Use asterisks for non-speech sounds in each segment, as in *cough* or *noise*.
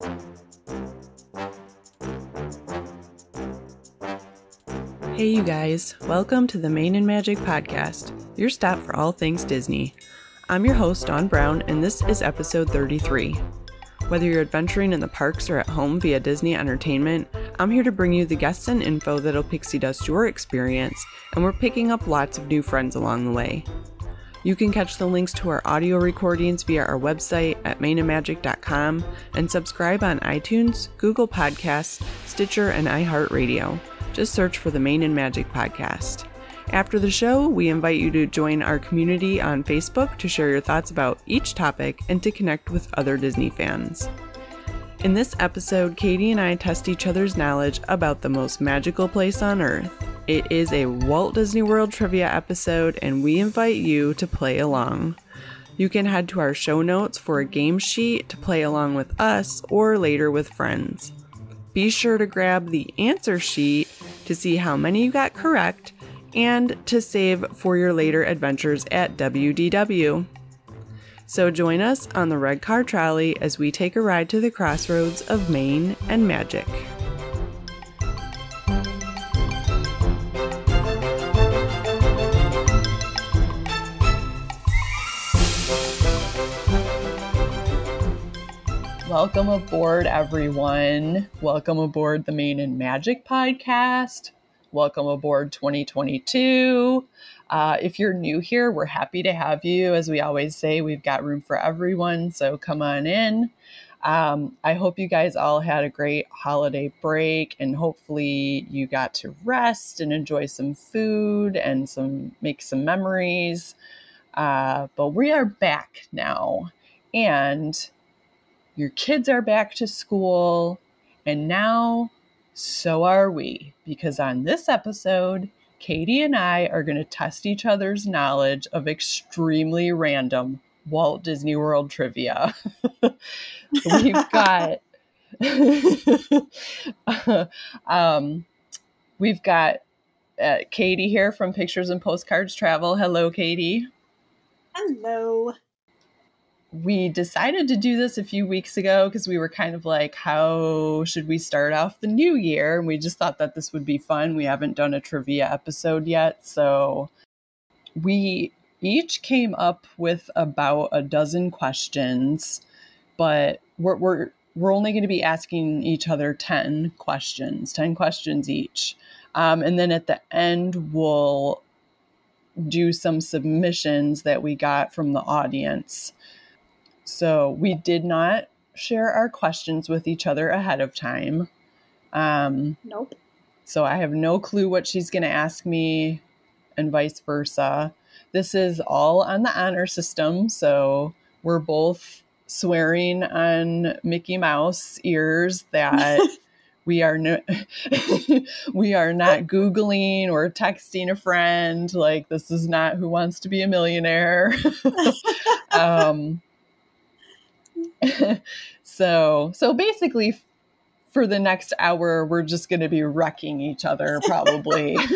Hey, you guys, welcome to the Main and Magic Podcast, your stop for all things Disney. I'm your host, Dawn Brown, and this is episode 33. Whether you're adventuring in the parks or at home via Disney Entertainment, I'm here to bring you the guests and info that'll pixie dust your experience, and we're picking up lots of new friends along the way. You can catch the links to our audio recordings via our website at mainandmagic.com and subscribe on iTunes, Google Podcasts, Stitcher, and iHeartRadio. Just search for the Main and Magic podcast. After the show, we invite you to join our community on Facebook to share your thoughts about each topic and to connect with other Disney fans. In this episode, Katie and I test each other's knowledge about the most magical place on earth. It is a Walt Disney World trivia episode, and we invite you to play along. You can head to our show notes for a game sheet to play along with us or later with friends. Be sure to grab the answer sheet to see how many you got correct and to save for your later adventures at WDW. So join us on the red car trolley as we take a ride to the crossroads of Maine and Magic. Welcome aboard, everyone. Welcome aboard the Main and Magic podcast. Welcome aboard 2022. Uh, if you're new here, we're happy to have you. As we always say, we've got room for everyone, so come on in. Um, I hope you guys all had a great holiday break and hopefully you got to rest and enjoy some food and some make some memories. Uh, but we are back now, and your kids are back to school, and now so are we. Because on this episode, Katie and I are going to test each other's knowledge of extremely random Walt Disney World trivia. *laughs* we've got *laughs* um, we've got uh, Katie here from Pictures and Postcards Travel. Hello, Katie. Hello we decided to do this a few weeks ago because we were kind of like, how should we start off the new year? And we just thought that this would be fun. We haven't done a trivia episode yet. So we each came up with about a dozen questions, but we're, we're, we're only going to be asking each other 10 questions, 10 questions each. Um, and then at the end, we'll do some submissions that we got from the audience. So we did not share our questions with each other ahead of time. Um, nope. So I have no clue what she's going to ask me, and vice versa. This is all on the honor system. So we're both swearing on Mickey Mouse ears that. *laughs* we are no, *laughs* we are not googling or texting a friend like this is not who wants to be a millionaire *laughs* um, *laughs* so so basically for the next hour we're just going to be wrecking each other probably *laughs*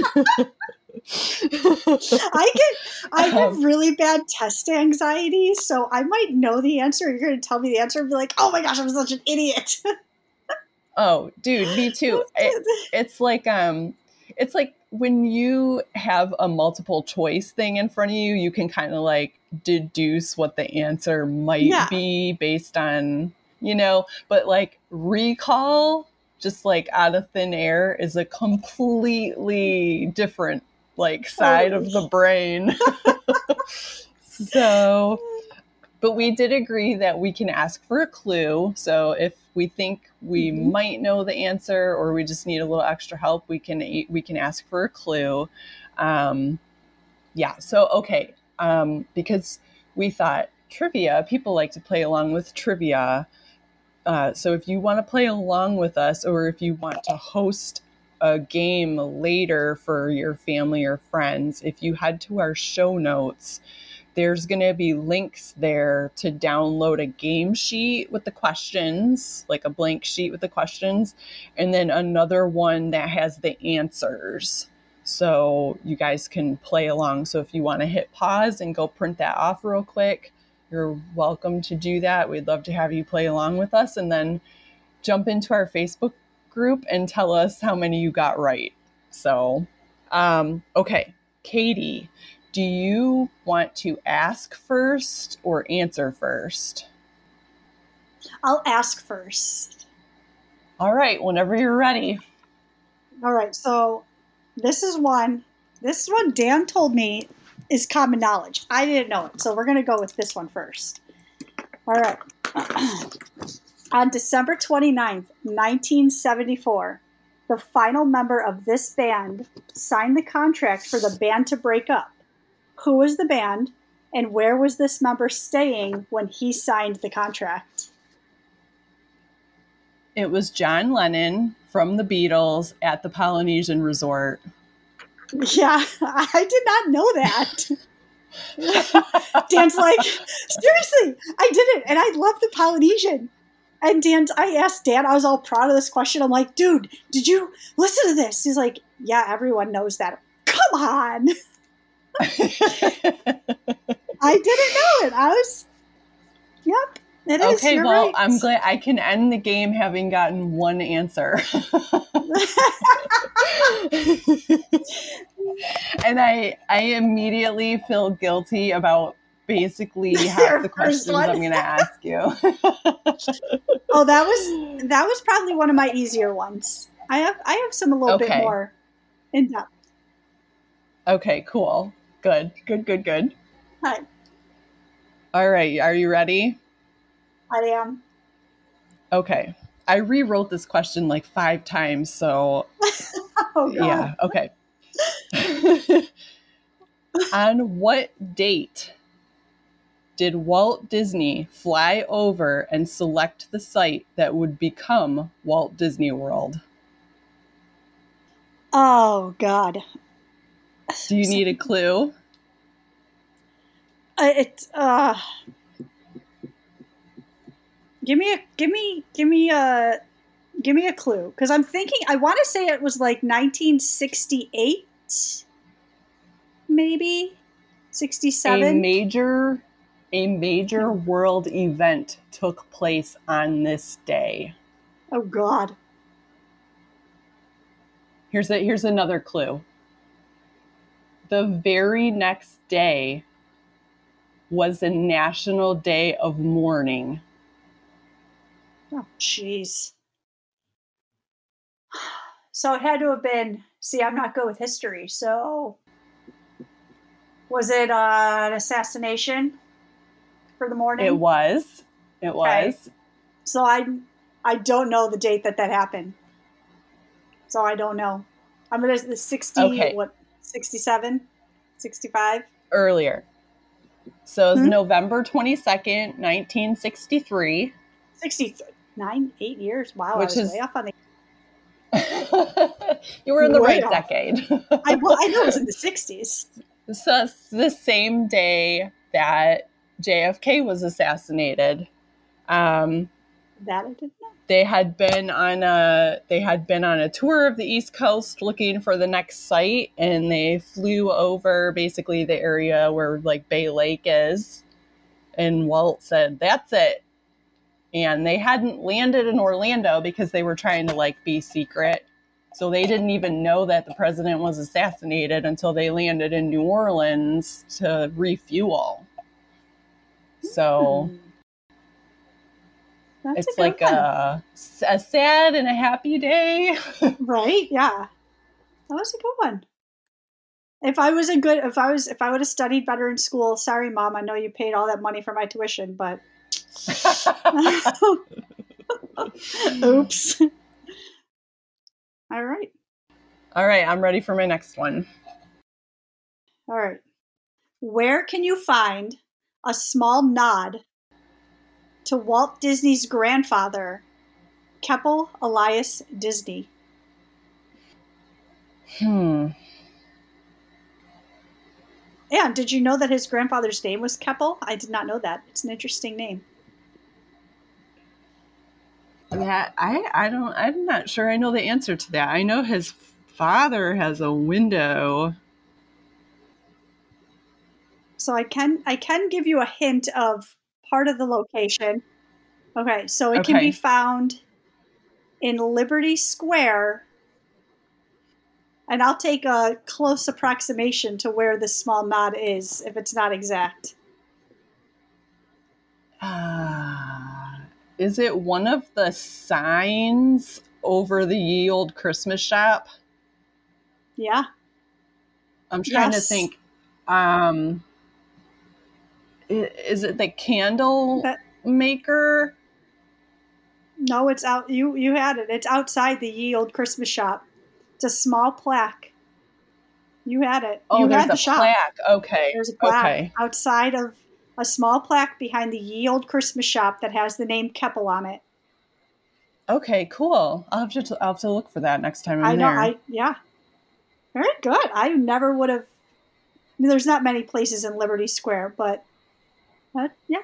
I get I have um, really bad test anxiety, so I might know the answer. You're going to tell me the answer and be like, "Oh my gosh, I'm such an idiot." *laughs* oh, dude, me too. It, it's like um it's like when you have a multiple choice thing in front of you, you can kind of like deduce what the answer might yeah. be based on, you know, but like recall just like out of thin air is a completely different like side oh. of the brain. *laughs* so but we did agree that we can ask for a clue. So if we think we mm-hmm. might know the answer or we just need a little extra help, we can we can ask for a clue. Um, yeah. So okay, um, because we thought trivia, people like to play along with trivia. Uh, so if you want to play along with us, or if you want to host a game later for your family or friends, if you head to our show notes there's going to be links there to download a game sheet with the questions, like a blank sheet with the questions, and then another one that has the answers. So you guys can play along. So if you want to hit pause and go print that off real quick, you're welcome to do that. We'd love to have you play along with us. And then jump into our Facebook group and tell us how many you got right. So, um, okay, Katie, do you want to ask first or answer first? I'll ask first. All right, whenever you're ready. All right, so this is one. This one Dan told me is common knowledge. I didn't know it, so we're going to go with this one first. All right. *clears throat* On December 29th, 1974, the final member of this band signed the contract for the band to break up. Who was the band, and where was this member staying when he signed the contract? It was John Lennon from the Beatles at the Polynesian Resort. Yeah, *laughs* I did not know that. *laughs* Dan's like, seriously, I did it, and I love the Polynesian. And Dan, I asked Dan, I was all proud of this question. I'm like, dude, did you listen to this? He's like, yeah, everyone knows that. Come on. *laughs* *laughs* I didn't know it. I was, yep. It is. Okay, You're well, right. I'm glad I can end the game having gotten one answer. *laughs* and I I immediately feel guilty about basically *laughs* half the questions one. I'm going to ask you. oh, that was that was probably one of my easier ones. I have I have some a little bit more in depth. okay, cool. Good. Good, good, good. Hi, All right, are you ready? I am. Okay. I rewrote this question like 5 times, so *laughs* Oh god. yeah, okay. *laughs* On what date did Walt Disney fly over and select the site that would become Walt Disney World? Oh god. Do you need a clue? Uh, it uh give me a give me give me a give me a clue because i'm thinking i want to say it was like 1968 maybe 67 A major a major world event took place on this day. oh god Here's a, here's another clue. The very next day was a national day of mourning. oh jeez so it had to have been see i'm not good with history so was it uh, an assassination for the morning It was. It Okay. was. So I I don't know the date that that happened. So I don't know. I'm gonna the 60 Okay. what 67 65 Earlier. So it was Hmm? November 22nd, 1963. 69 8 years. Wow, Which I was is- way off on the *laughs* you were in the Way right off. decade. *laughs* I well, I know it was in the 60s. so it's the same day that JFK was assassinated. Um, That I didn't know. they had been on a they had been on a tour of the east coast looking for the next site and they flew over basically the area where like bay lake is and walt said that's it and they hadn't landed in orlando because they were trying to like be secret so they didn't even know that the president was assassinated until they landed in new orleans to refuel so Hmm. That's it's a good like a, a sad and a happy day. *laughs* right? Yeah. That was a good one. If I was a good if I was if I would have studied better in school, sorry mom, I know you paid all that money for my tuition, but *laughs* Oops. *laughs* All right. All right, I'm ready for my next one. All right. Where can you find a small nod to Walt Disney's grandfather, Keppel Elias Disney? Hmm. And did you know that his grandfather's name was Keppel? I did not know that. It's an interesting name. Yeah, I I don't I'm not sure I know the answer to that. I know his father has a window. So I can I can give you a hint of part of the location. Okay, so it can be found in Liberty Square. And I'll take a close approximation to where this small nod is if it's not exact. Uh, is it one of the signs over the ye old Christmas shop? Yeah. I'm trying Yes. to think. Um, is it the candle That- maker? No, it's out. You you had it. It's outside the ye old Christmas shop. It's a small plaque. You had it. Oh, you there's had the a shop. plaque. Okay. There's a plaque Okay. outside of a small plaque behind the ye old Christmas shop that has the name Keppel on it. Okay, cool. I'll have to I'll have to look for that next time I'm I know. there. I yeah. Very good. I never would have. I mean, there's not many places in Liberty Square, but, but yeah,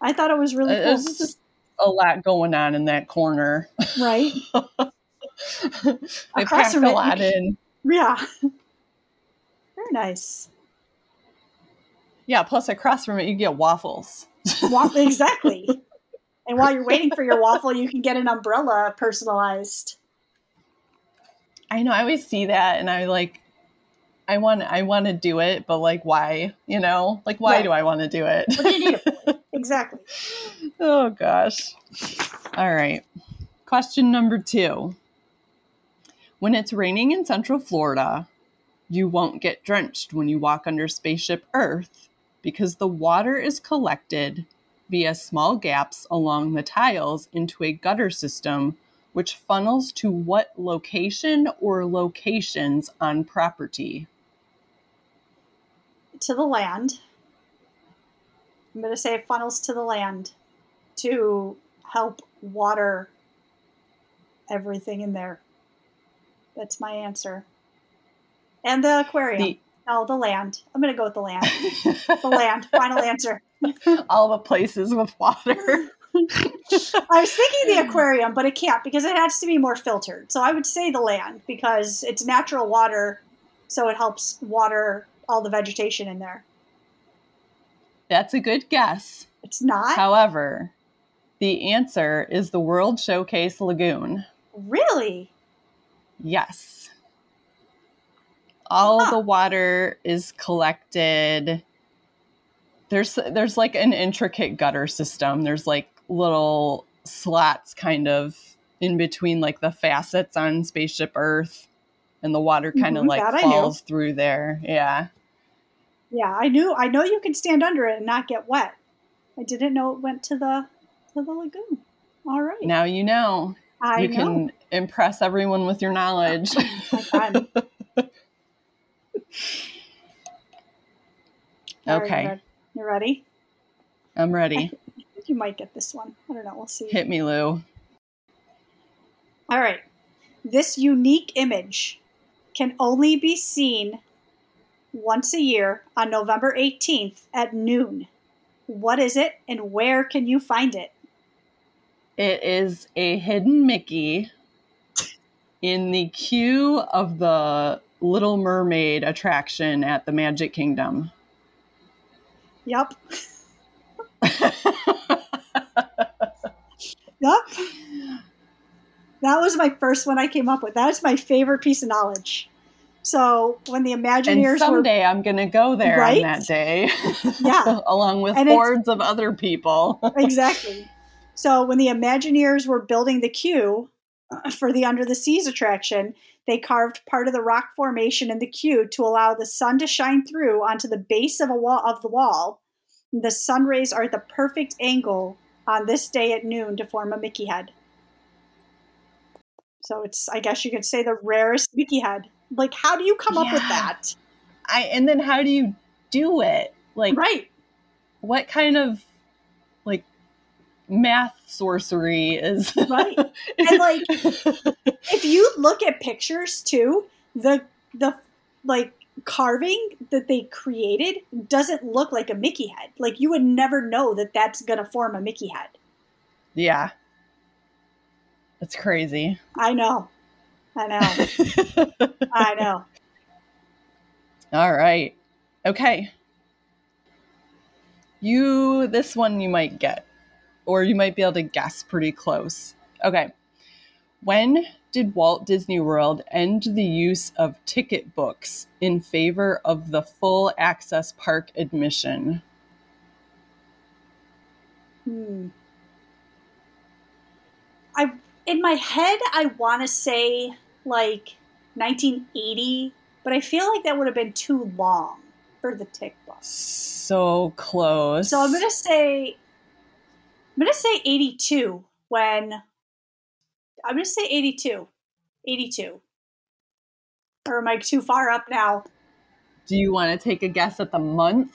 I thought it was really Uh, cool. There's just a lot going on in that corner. right? *laughs* they Across pack from a it, lot in. Yeah. Very nice. Yeah, plus across from it you get waffles. Wa- *laughs* exactly. And while you're waiting for your waffle, you can get an umbrella personalized. I know. I always see that, and I like. I want. I want to do it, but like, why? You know, like, why Right. do I want to do it? What do you need it *laughs* for? Exactly. oh gosh. All right. Question number two. When it's raining in Central Florida, you won't get drenched when you walk under Spaceship Earth because the water is collected via small gaps along the tiles into a gutter system which funnels to what location or locations on property? To the land. I'm going to say it funnels to the land to help water everything in there. That's my answer. And the aquarium. The, no, the land. I'm going to go with the land. The *laughs* land. Final answer. all the places with water. *laughs* I was thinking the aquarium, but it can't because it has to be more filtered. So I would say the land because it's natural water, so it helps water all the vegetation in there. That's a good guess. It's not However, the answer is the World Showcase Lagoon. really. Yes. All Huh. the water is collected. There's there's like an intricate gutter system. There's like little slots kind of in between like the facets on Spaceship Earth and the water kind of Mhm, like that I knew. falls through there. Yeah. Yeah, I knew. I know you can stand under it and not get wet. I didn't know it went to the to the lagoon. All right, Now you know. I you know. can impress everyone with your knowledge. *laughs* *laughs* All right, Okay. you ready? you ready? I'm ready. *laughs* I think you might get this one. I don't know. We'll see. Hit me, Lou. All right. This unique image can only be seen once a year on November 18th at noon. What is it and where can you find it? It is a hidden Mickey in the queue of the Little Mermaid attraction at the Magic Kingdom. Yep. *laughs* Yep. That was my first one I came up with. That is my favorite piece of knowledge. So when the and Imagineers were someday I'm going to go there Right? on that day. *laughs* Yeah. *laughs* Along with And hordes of other people. *laughs* exactly. So when the Imagineers were building the queue uh, for the Under the Seas attraction, they carved part of the rock formation in the queue to allow the sun to shine through onto the base of a wall of the wall. The sun rays are at the perfect angle on this day at noon to form a Mickey head. So it's I guess you could say the rarest Mickey head. Like how do you come up with that? I and then how do you do it? Like Right. what kind of like math sorcery is *laughs* Right. And like *laughs* if you look at pictures too, the the like carving that they created doesn't look like a Mickey head. Like you would never know that that's gonna form a Mickey head. yeah. That's crazy. I know, I know, I *laughs* know. All right. Okay. You, this one you might get, or you might be able to guess pretty close. Okay. When did Walt Disney World end the use of ticket books in favor of the full access park admission? Hmm. I in my head I want to say like 1980, but I feel like that would have been too long for the tick book. So close. So I'm gonna say I'm gonna say 82 when I'm gonna say 82. 82. Or am I too far up now? Do you want to take a guess at the month?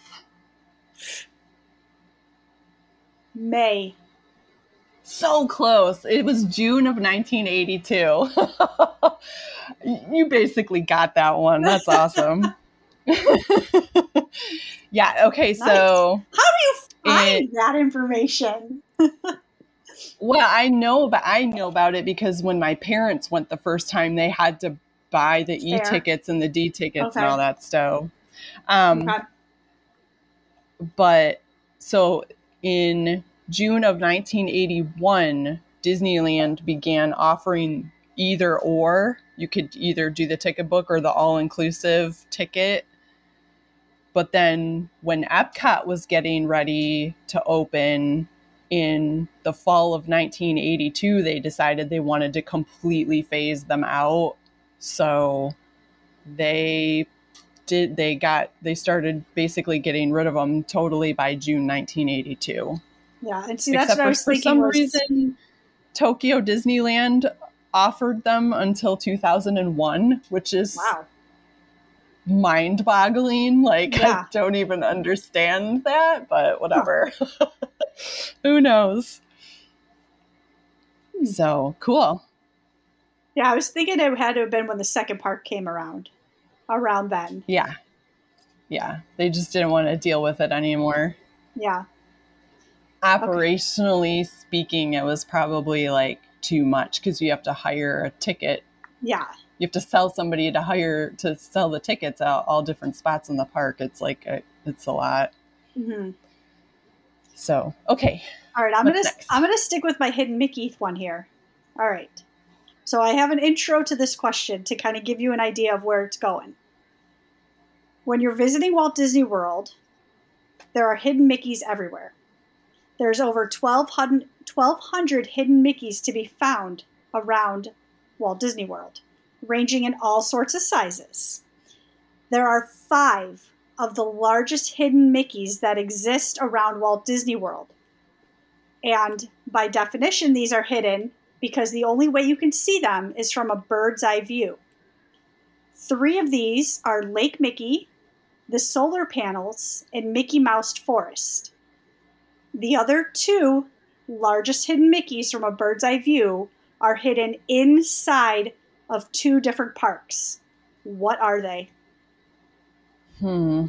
May. So close. It was June of 1982. *laughs* you basically got that one. That's *laughs* awesome. *laughs* yeah, okay, Nice. so How do you find It- that information? well, I know about I know about it because when my parents went the first time, they had to buy the e-tickets and the D-tickets and all that stuff. Um Okay. but so in June of 1981, Disneyland began offering either or. You could either do the ticket book or the all inclusive ticket. But then when Epcot was getting ready to open in the fall of 1982, they decided they wanted to completely phase them out. So they did they got they started basically getting rid of them totally by June 1982. Yeah, and see, that's Except what I for was for thinking. some was, reason, Tokyo Disneyland offered them until 2001, which is wow. mind-boggling. Like Yeah. I don't even understand that, but whatever. *laughs* Who knows? Hmm. So cool. Yeah, I was thinking it had to have been when the second park came around, around then. Yeah. Yeah. They just didn't want to deal with it anymore. Yeah. Operationally speaking, it was probably like too much because you have to hire a ticket. Yeah. You have to sell somebody to hire to sell the tickets out all different spots in the park. It's like a, it's a lot. hmm So okay, All right, I'm What's gonna next? I'm gonna stick with my hidden Mickey one here. All right. So I have an intro to this question to kind of give you an idea of where it's going. When you're visiting Walt Disney World, there are hidden Mickeys everywhere. There's over 1,200, 1,200 hidden Mickeys to be found around Walt Disney World, ranging in all sorts of sizes. There are five of the largest hidden Mickeys that exist around Walt Disney World. And by definition, these are hidden because the only way you can see them is from a bird's eye view. Three of these are Lake Mickey, the solar panels, and Mickey Mouse Forest. The other two largest hidden Mickeys from a bird's eye view are hidden inside of two different parks. What are they? Hmm.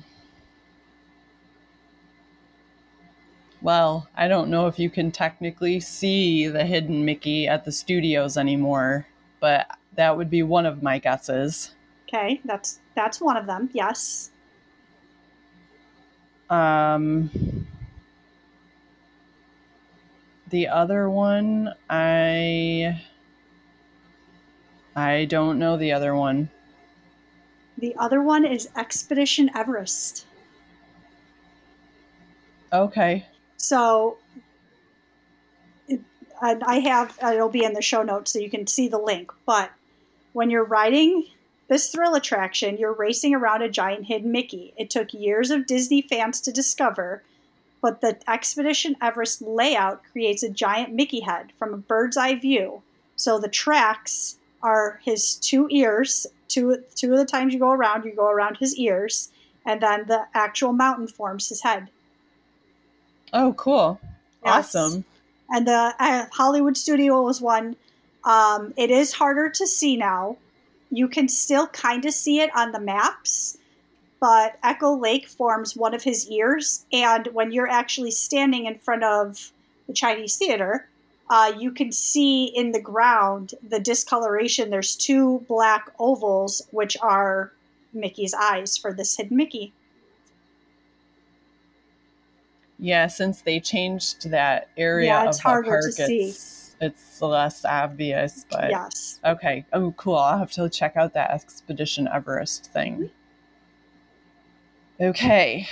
Well, I don't know if you can technically see the hidden Mickey at the studios anymore, but that would be one of my guesses. Okay, that's that's one of them. Yes. Um, the other one, I I don't know the other one. The other one is Expedition Everest. Okay. So it, I have uh, it'll be in the show notes so you can see the link. But when you're riding this thrill attraction, you're racing around a giant hidden Mickey. It took years of Disney fans to discover, but the Expedition Everest layout creates a giant Mickey head from a bird's eye view. So the tracks are his two ears. Two two of the times you go around, you go around his ears, and then the actual mountain forms his head. Oh, cool. Yes. Awesome. and the uh, Hollywood Studios one. Um, it is harder to see now. You can still kind of see it on the maps, but Echo Lake forms one of his ears, and when you're actually standing in front of the Chinese theater, uh, you can see in the ground the discoloration. There's two black ovals, which are Mickey's eyes for this hidden Mickey. Yeah, since they changed that area Yeah, of it's the harder park, to see. it's it's less obvious, but yes. okay. Oh, cool. I'll have to check out that Expedition Everest thing. Okay.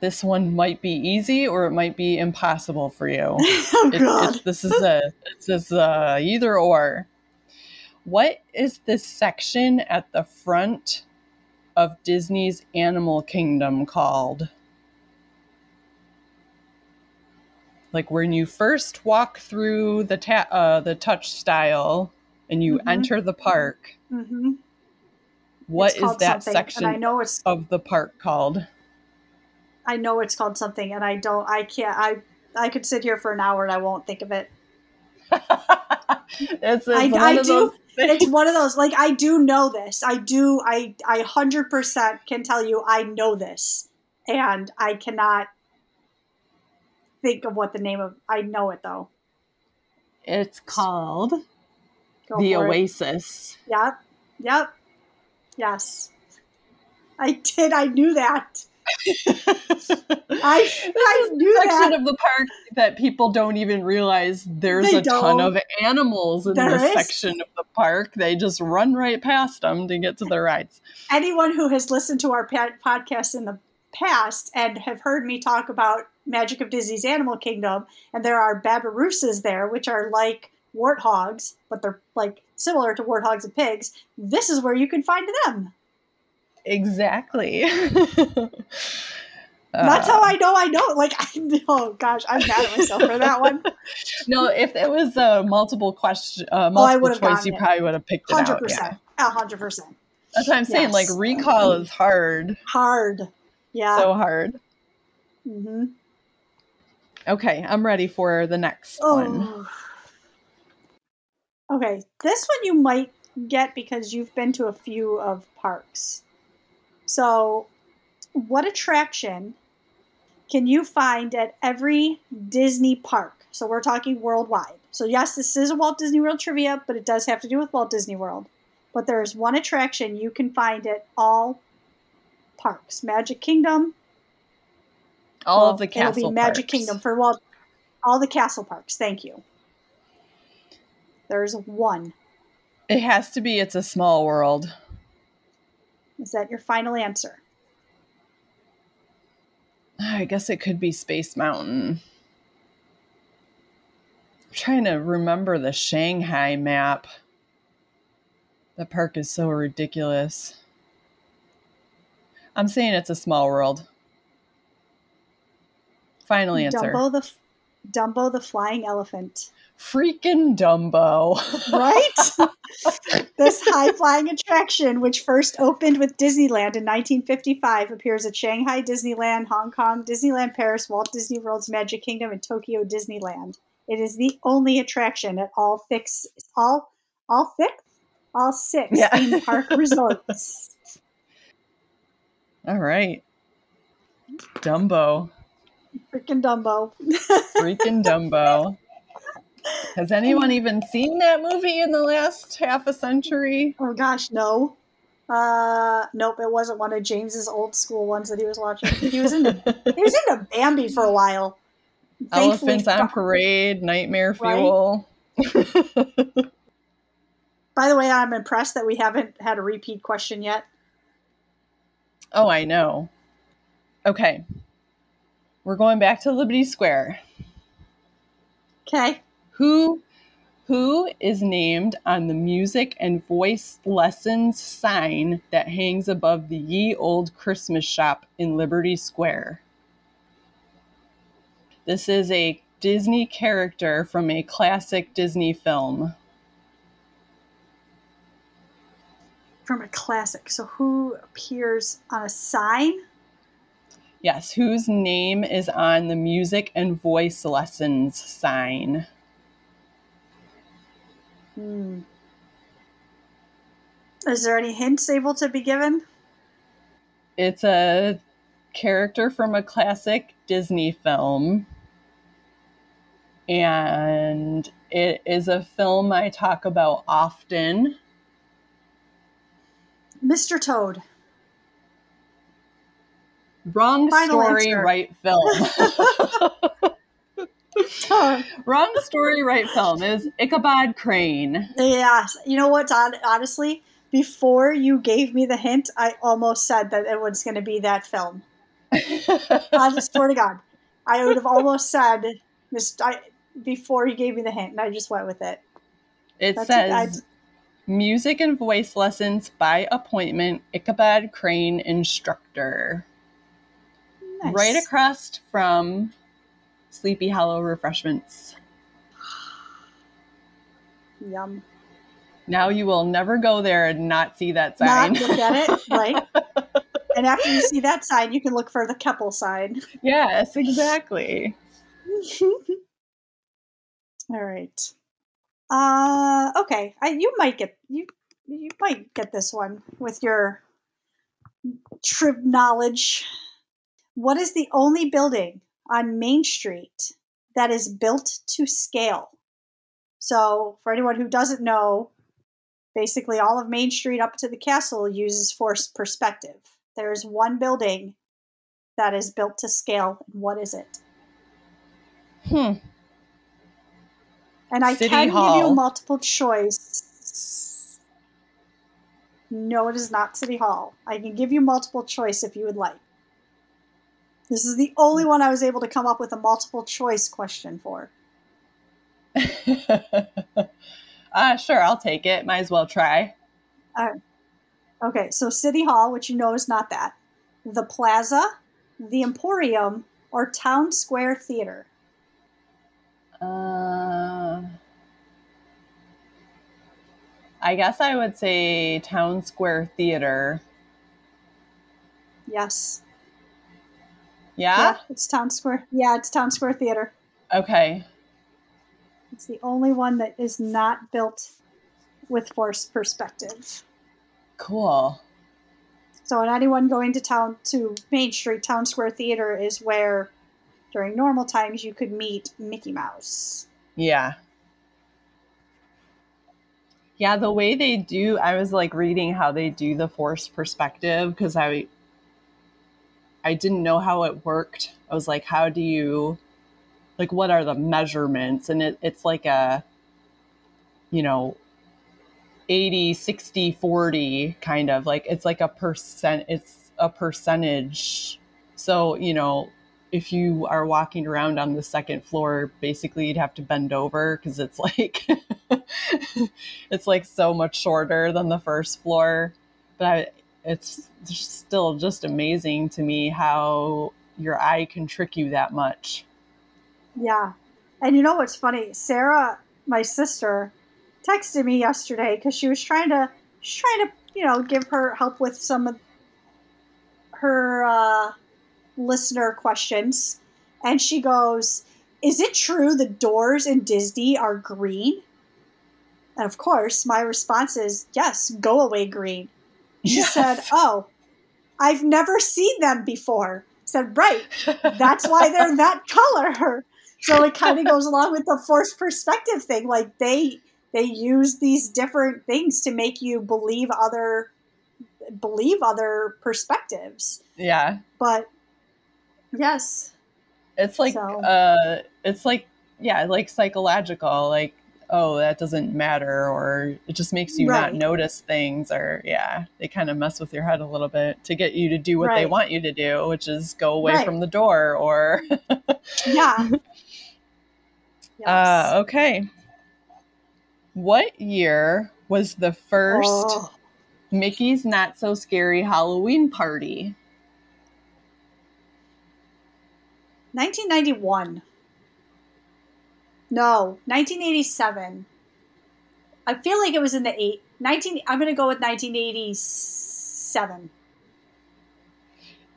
This one might be easy or it might be impossible for you. *laughs* oh It- God. this is a it's just uh, either or. What is this section at the front of Disney's Animal Kingdom called? Like when you first walk through the ta- uh, the touch style and you Mhm. enter the park, hmm what It's is that section I know it's of the park called? I know it's called something, and I don't. I can't. I I could sit here for an hour and I won't think of it. *laughs* it's, it's I- one I of do- those things. It's one of those. Like I do know this. I do. I I hundred percent can tell you I know this, and I cannot think of what the name of. I know it though. It's called Go the for it. Oasis. Yep. Yep. Yes. I did. I knew that. I *laughs* I knew section that. of the park that people don't even realize there's They a ton don't. of animals in There this is. section of the park. They just run right past them to get to the rides. anyone who has listened to our podcast in the past and have heard me talk about Magic of Disney's Animal Kingdom, and there are babirusas there, which are like warthogs, but they're like similar to warthogs and pigs. This is where you can find them. Exactly. *laughs* That's Uh, how I know I know. Like, *laughs* I oh gosh, I'm mad at myself for that one. *laughs* No, if it was a multiple question, uh, Oh, multiple choice, you it. probably would have picked it Hundred out. Yeah. percent, a hundred percent. That's what I'm saying. Like recall is hard, Hard. Yeah. so hard. hmm Okay, I'm ready for the next one. Okay, this one you might get because you've been to a few of parks. So, what attraction can you find at every Disney park? So, we're talking worldwide. So, yes, this is a Walt Disney World trivia, but it does have to do with Walt Disney World. But there's one attraction you can find at all parks Magic Kingdom, All well, of the castle It'll be Magic parks. Kingdom for Walt. All the castle parks. Thank you. There's one. It has to be. It's a small world. Is that your final answer? I guess it could be Space Mountain. I'm trying to remember the Shanghai map. The park is so ridiculous. I'm saying it's a small world. Final answer. Dumbo the Dumbo the flying elephant. Freaking Dumbo. Right? *laughs* this high flying attraction, which first opened with Disneyland in 1955, appears at Shanghai Disneyland, Hong Kong Disneyland Paris, Walt Disney World's Magic Kingdom, and Tokyo Disneyland. It is the only attraction at all six, all, all six, all six Yeah. theme park *laughs* resorts. All right. Dumbo. Freaking Dumbo. *laughs* Freaking Dumbo. Has anyone even seen that movie in the last half a century? Oh gosh, no. Uh, nope, it wasn't one of James's old school ones that he was watching. He was into he was into Bambi for a while. Thankfully, Elephants on Parade, Nightmare Right? Fuel. By the way, I'm impressed that we haven't had a repeat question yet. Oh, I know. Okay. We're going back to Liberty Square. Okay. Who who is named on the music and voice lessons sign that hangs above the ye old Christmas shop in Liberty Square? This is a Disney character from a classic Disney film. From a classic. So who appears on a sign? Yes, whose name is on the music and voice lessons sign? Hmm. Is there any hints able to be given? It's a character from a classic Disney film. And it is a film I talk about often. Mr. Toad. Wrong Final story, answer. right film. *laughs* *laughs* *laughs* Wrong story, right film is Ichabod Crane. Yeah, you know what? Honestly, before you gave me the hint, I almost said that it was going to be that film. *laughs* I swear to God, I would have almost said just I, before you gave me the hint, and I just went with it. It That's says music and voice lessons by appointment. Ichabod Crane instructor. Nice. Right across from Sleepy Hollow Refreshments. Yum. Now you will never go there and not see that sign. Not look at it, *laughs* right? and after you see that sign, you can look for the Keppel sign. Yes, exactly. *laughs* All right. Uh, okay. I, you might get you you might get this one with your trip knowledge. What is the only building on Main Street that is built to scale? So, for anyone who doesn't know, basically all of Main Street up to the castle uses forced perspective. There is one building that is built to scale. What is it? Hmm. And I City can Hall. give you multiple choice. No, it is not City Hall. I can give you multiple choice if you would like. This is the only one I was able to come up with a multiple choice question for. *laughs* uh, sure, I'll take it. Might as well try. Uh, okay, so City Hall, which you know is not that, the Plaza, the Emporium, or Town Square Theater. Uh, I guess I would say Town Square Theater. Yes. Yeah? yeah? it's Town Square. Yeah, it's Town Square Theater. Okay. It's the only one that is not built with forced perspective. Cool. So, anyone going to town to Main Street, Town Square Theater is where during normal times you could meet Mickey Mouse. Yeah. Yeah, the way they do, I was like reading how they do the forced perspective because I I didn't know how it worked. I was like, how do you like what are the measurements? And it, it's like a you know 80 60 40 kind of like it's like a percent it's a percentage so you know if you are walking around on the second floor, basically you'd have to bend over because it's like *laughs* it's like so much shorter than the first floor. But I, it's still just amazing to me how your eye can trick you that much. Yeah. And you know what's funny? Sarah, my sister, texted me yesterday because she was trying to she's trying to, you know, give her help with some of her uh listener questions, and she goes, Is it true the doors in Disney are green? And of course, my response is, Yes, go away green. She yes. said, Oh, I've never seen them before. I said, Right, that's why they're *laughs* that color. So it kind of goes along with the forced perspective thing. Like they they use these different things to make you believe other believe other perspectives. Yeah. But Yes. It's like so. uh it's like yeah, like psychological, like oh, that doesn't matter or it just makes you right. not notice things or yeah, they kind of mess with your head a little bit to get you to do what right. they want you to do, which is go away right. from the door or Yeah. *laughs* Yes. Uh okay. What year was the first oh. Mickey's Not So Scary Halloween party? 1991. No, 1987. I feel like it was in the eight. 19. I'm going to go with 1987.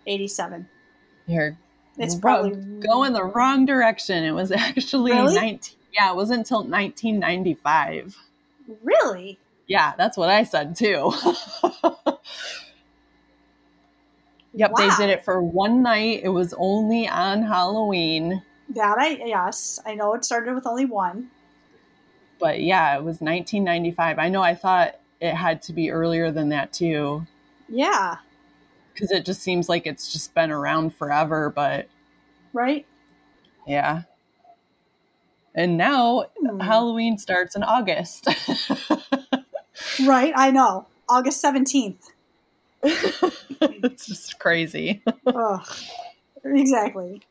87. You're it's probably going the wrong direction. It was *laughs* actually really? 19. Yeah, it wasn't until 1995. Really? Yeah, that's what I said too. *laughs* Yep, wow. they did it for one night. It was only on Halloween. That I yes, I know it started with only one. But yeah, it was 1995. I know I thought it had to be earlier than that too. Yeah. Cuz it just seems like it's just been around forever, but Right? Yeah. And now Hmm. Halloween starts in August. *laughs* Right, I know. August 17th. *laughs* it's just crazy. Ugh. Exactly.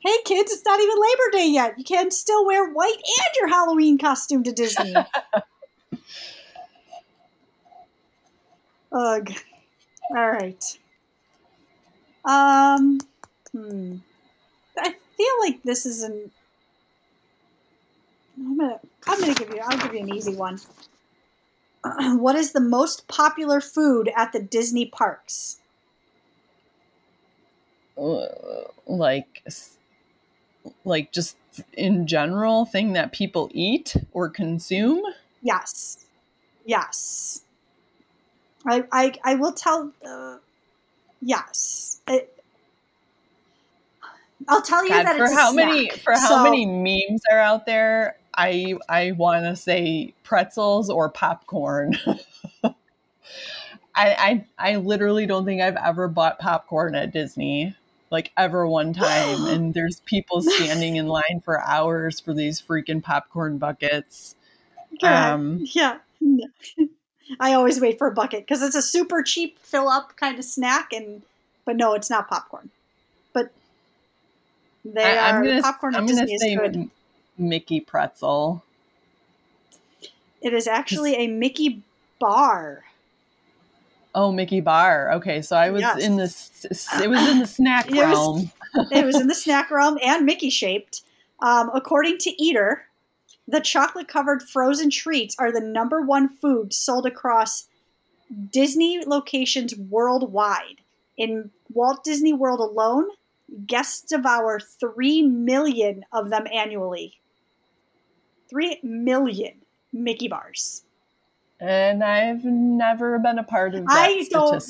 Hey kids, it's not even Labor Day yet. You can still wear white and your Halloween costume to Disney. Ugh. All right. Um. Hmm. I feel like this is an. I'm gonna. I'm gonna give you. I'll give you an easy one. *clears throat* what is the most popular food at the Disney parks? Uh, like like just in general thing that people eat or consume Yes. Yes. I I, I will tell. Uh, yes. It, I'll tell you God, that for it's a how many for how So- many memes are out there i i want to say pretzels or popcorn *laughs* I, I i literally don't think i've ever bought popcorn at disney like ever one time *gasps* and there's people standing in line for hours for these freaking popcorn buckets Yeah. um yeah. *laughs* I always wait for a bucket because it's a super cheap fill up kind of snack, and but no, it's not popcorn. But they I, are gonna popcorn at i'm gonna Disney is good. Mickey pretzel It is actually a Mickey bar. Oh mickey bar okay so i was Yes. in this it was in the *laughs* snack It was- realm *laughs* it was in the snack realm and Mickey shaped. Um, according to Eater, the chocolate covered frozen treats are the number one food sold across Disney locations worldwide. In Walt Disney World alone, guests devour 3 million of them annually. 3 million Mickey bars. And I've never been a part of that I don't.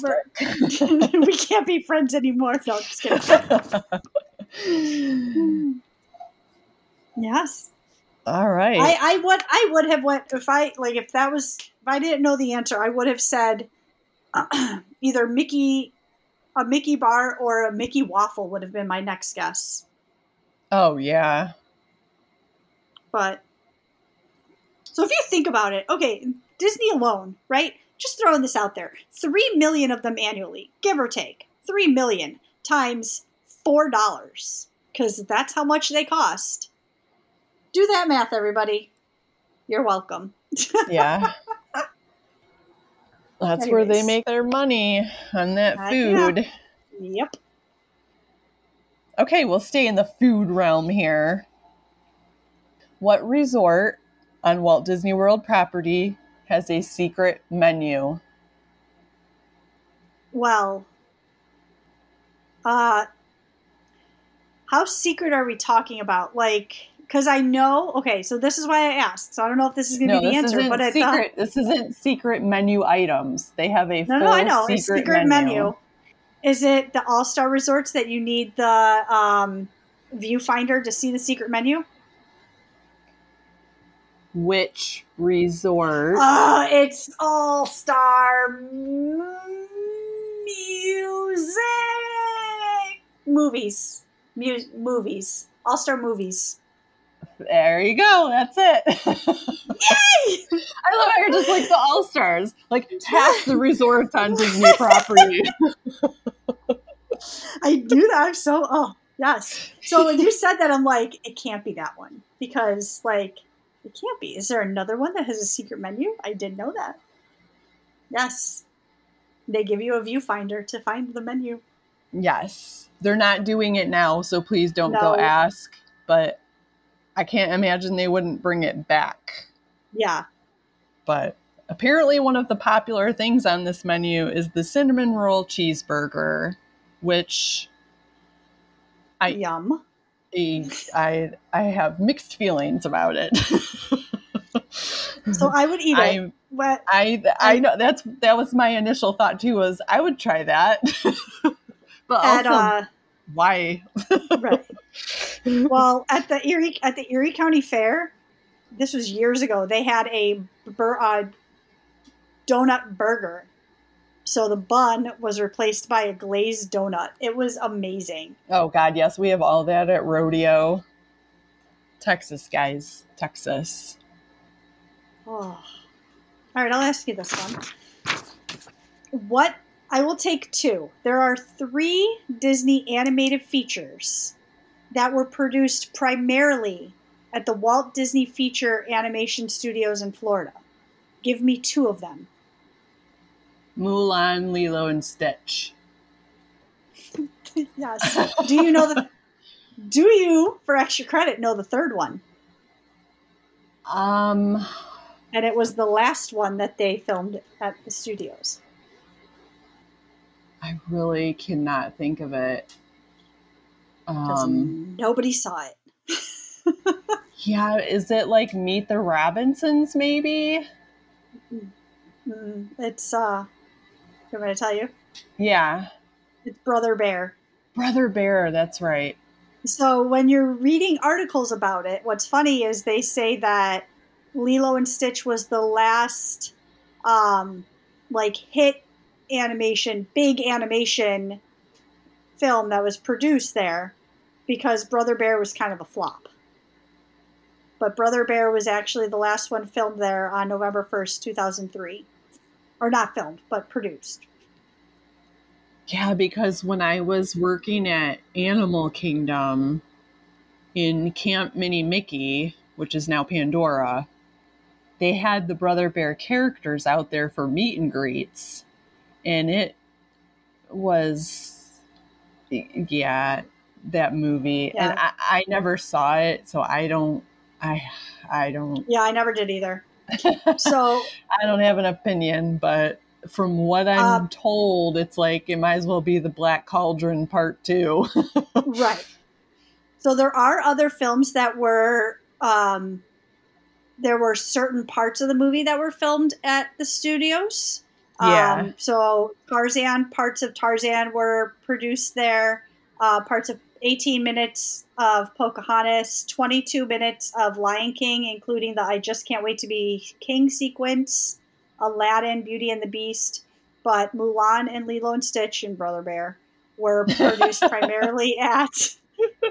*laughs* we can't be friends anymore. No, just kidding. *laughs* Yes. All right. I, I would I would have went if I like if that was if I didn't know the answer I would have said *clears throat* either Mickey a Mickey bar or a Mickey waffle would have been my next guess. oh yeah. But so if you think about it, okay, Disney alone, right? Just throwing this out there, three million of them annually, give or take, three million times four dollars, because that's how much they cost. Do that math, everybody. You're welcome. *laughs* Yeah. That's where they make their money on that yeah. food. Yep. Okay, we'll stay in the food realm here. What resort on Walt Disney World property has a secret menu? Well, uh, how secret are we talking about? Like, because I know. Okay, so this is why I asked. So I don't know if this is going to No, be the answer, but I secret. This isn't secret menu items. They have a No, full no, I know. secret, secret menu. Is it the All Star Resorts that you need the um, viewfinder to see the secret menu? Which resort? Oh, it's All Star Music movies. Mu- movies. All Star movies. There you go. That's it. Yay! *laughs* I love how you're just like the All Stars, like half the resorts on Disney *laughs* property. *laughs* I do that. I'm so oh yes. So when you said that, I'm like, it can't be that one because like it can't be. Is there another one that has a secret menu? I didn't know that. Yes, they give you a viewfinder to find the menu. Yes, they're not doing it now, so please don't go ask. But I can't imagine they wouldn't bring it back. Yeah. But apparently, one of the popular things on this menu is the cinnamon roll cheeseburger, which I Yum. I I have mixed feelings about it. So I would eat it. I But I I know that's that was my initial thought too. Was I would try that, *laughs* but at also uh, why? right. Well, at the Erie at the Erie County Fair, this was years ago. They had a bur- uh, donut burger. So the bun was replaced by a glazed donut. It was amazing. Oh God, yes, we have all that at rodeo. Texas, guys. Texas. Oh. All right, I'll ask you this one. What I will take two. There are three Disney animated features that were produced primarily at the Walt Disney Feature Animation Studios in Florida. Give me two of them. Mulan, Lilo, and Stitch. *laughs* yes. Do you know the? Do you, for extra credit, know the third one? Um, and it was the last one that they filmed at the studios. I really cannot think of it. Um, nobody saw it. *laughs* yeah, is it like Meet the Robinsons? Maybe. Mm, it's uh, you want me to tell you? Yeah. It's Brother Bear. Brother Bear, that's right. So when you're reading articles about it, what's funny is they say that Lilo and Stitch was the last um, like hit animation, big animation film that was produced there because Brother Bear was kind of a flop. But Brother Bear was actually the last one filmed there on November 1st, 2003. Or not filmed, but produced. Yeah, because when I was working at Animal Kingdom in Camp Minnie Mickey, which is now Pandora, they had the Brother Bear characters out there for meet and greets. And it was, yeah, that movie. Yeah. And I, I never saw it, so I don't, I, I don't. Yeah, I never did either. So *laughs* I don't have an opinion, but from what I'm um, told, it's like it might as well be the Black Cauldron Part Two. *laughs* right. So there are other films that were. Um, there were certain parts of the movie that were filmed at the studios. Yeah. Um, so Tarzan, parts of Tarzan were produced there. Uh, parts of 18 minutes of Pocahontas, 22 minutes of Lion King, including the I Just Can't Wait to Be King sequence, Aladdin, Beauty and the Beast, but Mulan and Lilo and Stitch and Brother Bear were *laughs* produced primarily at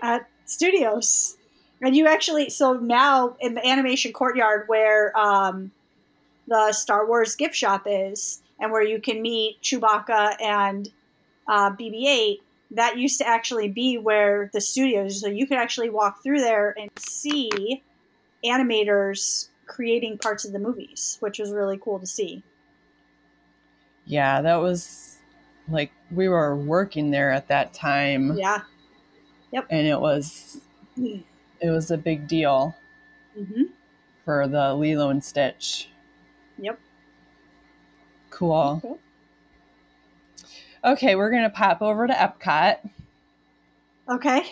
at studios. And you actually so now in the animation courtyard where um, the Star Wars gift shop is, and where you can meet Chewbacca and uh, BB-8, that used to actually be where the studios. So you could actually walk through there and see animators creating parts of the movies, which was really cool to see. Yeah, that was like we were working there at that time. Yeah. Yep. And it was mm. it was a big deal mm-hmm. for the Lilo and Stitch. Yep. Cool. Okay. Okay, we're gonna pop over to Epcot. Okay.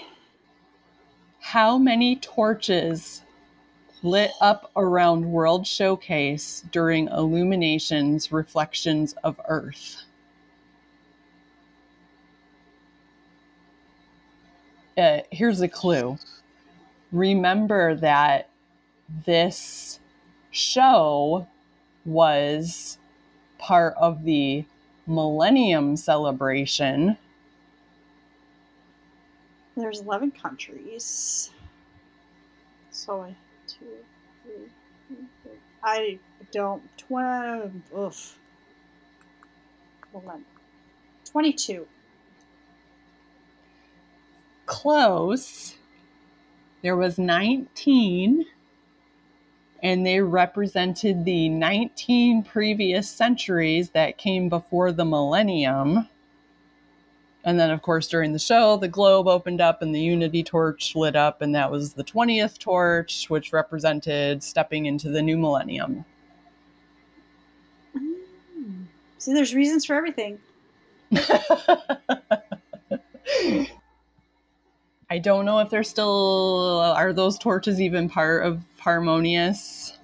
How many torches lit up around World Showcase during Illuminations Reflections of Earth. Uh, here's a clue. Remember that this show was part of the Millennium Celebration. There's 11 countries. So I two, three, four. I don't. Twelve. Oof. Hold on. Twenty-two. Close. There was nineteen, and they represented the nineteen previous centuries that came before the millennium. And then, of course, during the show, the globe opened up and the Unity torch lit up, and that was the 20th torch, which represented stepping into the new millennium. Mm. See, there's reasons for everything. *laughs* I don't know if they're still are those torches even part of Harmonious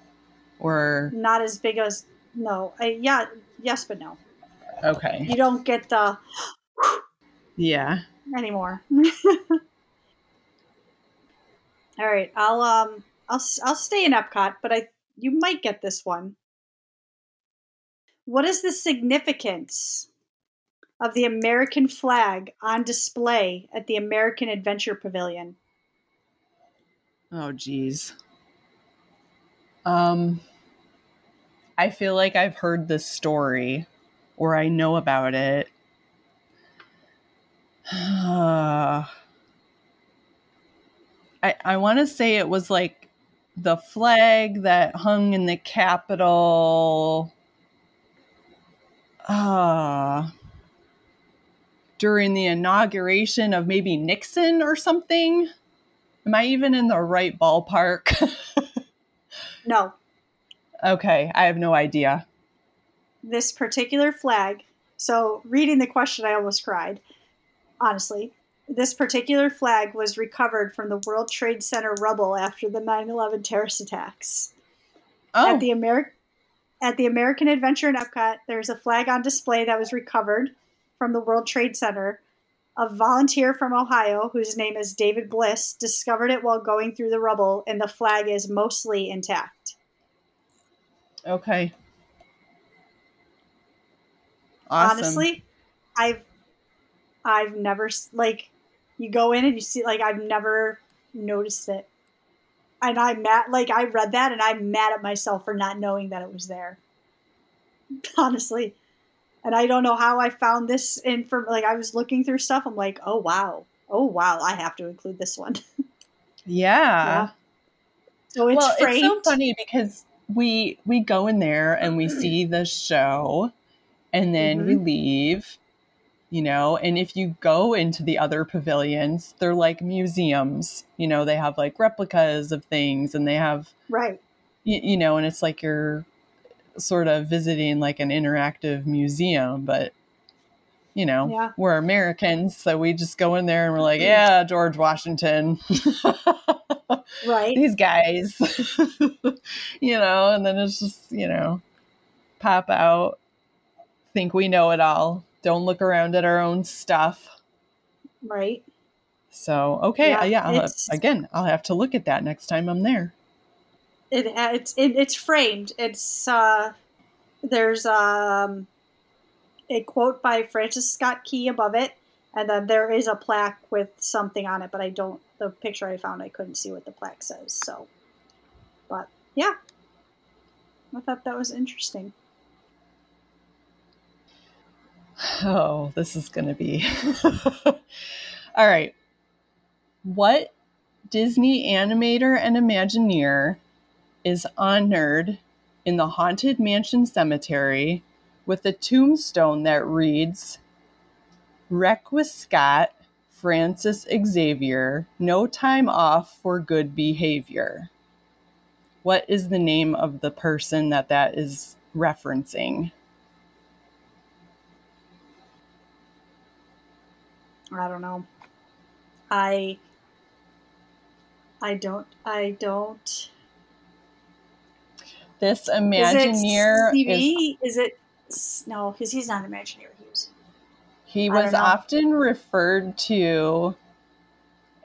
or not as big as no. I, yeah, yes, but no. Okay. You don't get the *gasps* yeah. Anymore. *laughs* All right, I'll um I'll I'll stay in Epcot, but I you might get this one. What is the significance of the American flag on display at the American Adventure Pavilion? Oh, geez. Um, I feel like I've heard this story or I know about it. *sighs* I I want to say it was like the flag that hung in the Capitol uh, during the inauguration of maybe Nixon or something. Am I even in the right ballpark? *laughs* no. Okay, I have no idea. This particular flag, so reading the question, I almost cried, honestly. This particular flag was recovered from the World Trade Center rubble after the 9 11 terrorist attacks. Oh. At, the Ameri- at the American Adventure in Epcot, there's a flag on display that was recovered from the World Trade Center a volunteer from Ohio, whose name is David Bliss, discovered it while going through the rubble, and the flag is mostly intact. Okay. Awesome. Honestly, I've I've never like you go in and you see like I've never noticed it, and I'm mad. Like I read that and I'm mad at myself for not knowing that it was there. *laughs* Honestly, and I don't know how I found this in from like I was looking through stuff. I'm like, oh wow, oh wow, I have to include this one. *laughs* yeah. yeah. So it's well, framed. it's so funny because we we go in there and we see the show, and then mm-hmm. we leave. You know, and if you go into the other pavilions, they're like museums. You know, they have like replicas of things, and they have right. You, you know, and it's like you're sort of visiting like an interactive museum, but you know, yeah. we're Americans, so we just go in there and we're like, mm-hmm. yeah, George Washington. *laughs* right. These guys. *laughs* you know, and then it's just, you know, pop out, think we know it all, don't look around at our own stuff. Right. So, okay, yeah, uh, yeah I'll again, I'll have to look at that next time I'm there it it's it, it's framed. It's uh, there's um, a quote by Francis Scott Key above it, and then there is a plaque with something on it. But I don't. The picture I found, I couldn't see what the plaque says. So, but yeah, I thought that was interesting. Oh, this is going to be. *laughs* All right. What Disney animator and Imagineer is honored in the Haunted Mansion Cemetery with a tombstone that reads Requiescat Francis Xavier, no time off for good behavior. What is the name of the person that that is referencing? I don't know. I I don't I don't this Imagineer is it is, is it no? Because he's not Imagineer. He was. He was often referred to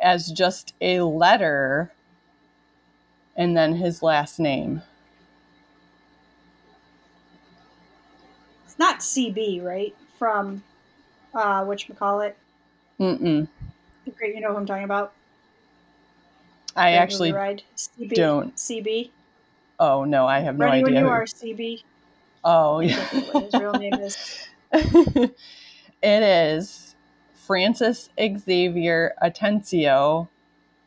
as just a letter, and then his last name. It's not CB, right? From uh, which call it? Mm-mm. Great, you know who I'm talking about. I actually ride. CB, don't. CB. Oh no, I have no Ready idea. when you are, CB. Oh yeah. what his real name is. *laughs* it is Francis Xavier Atencio,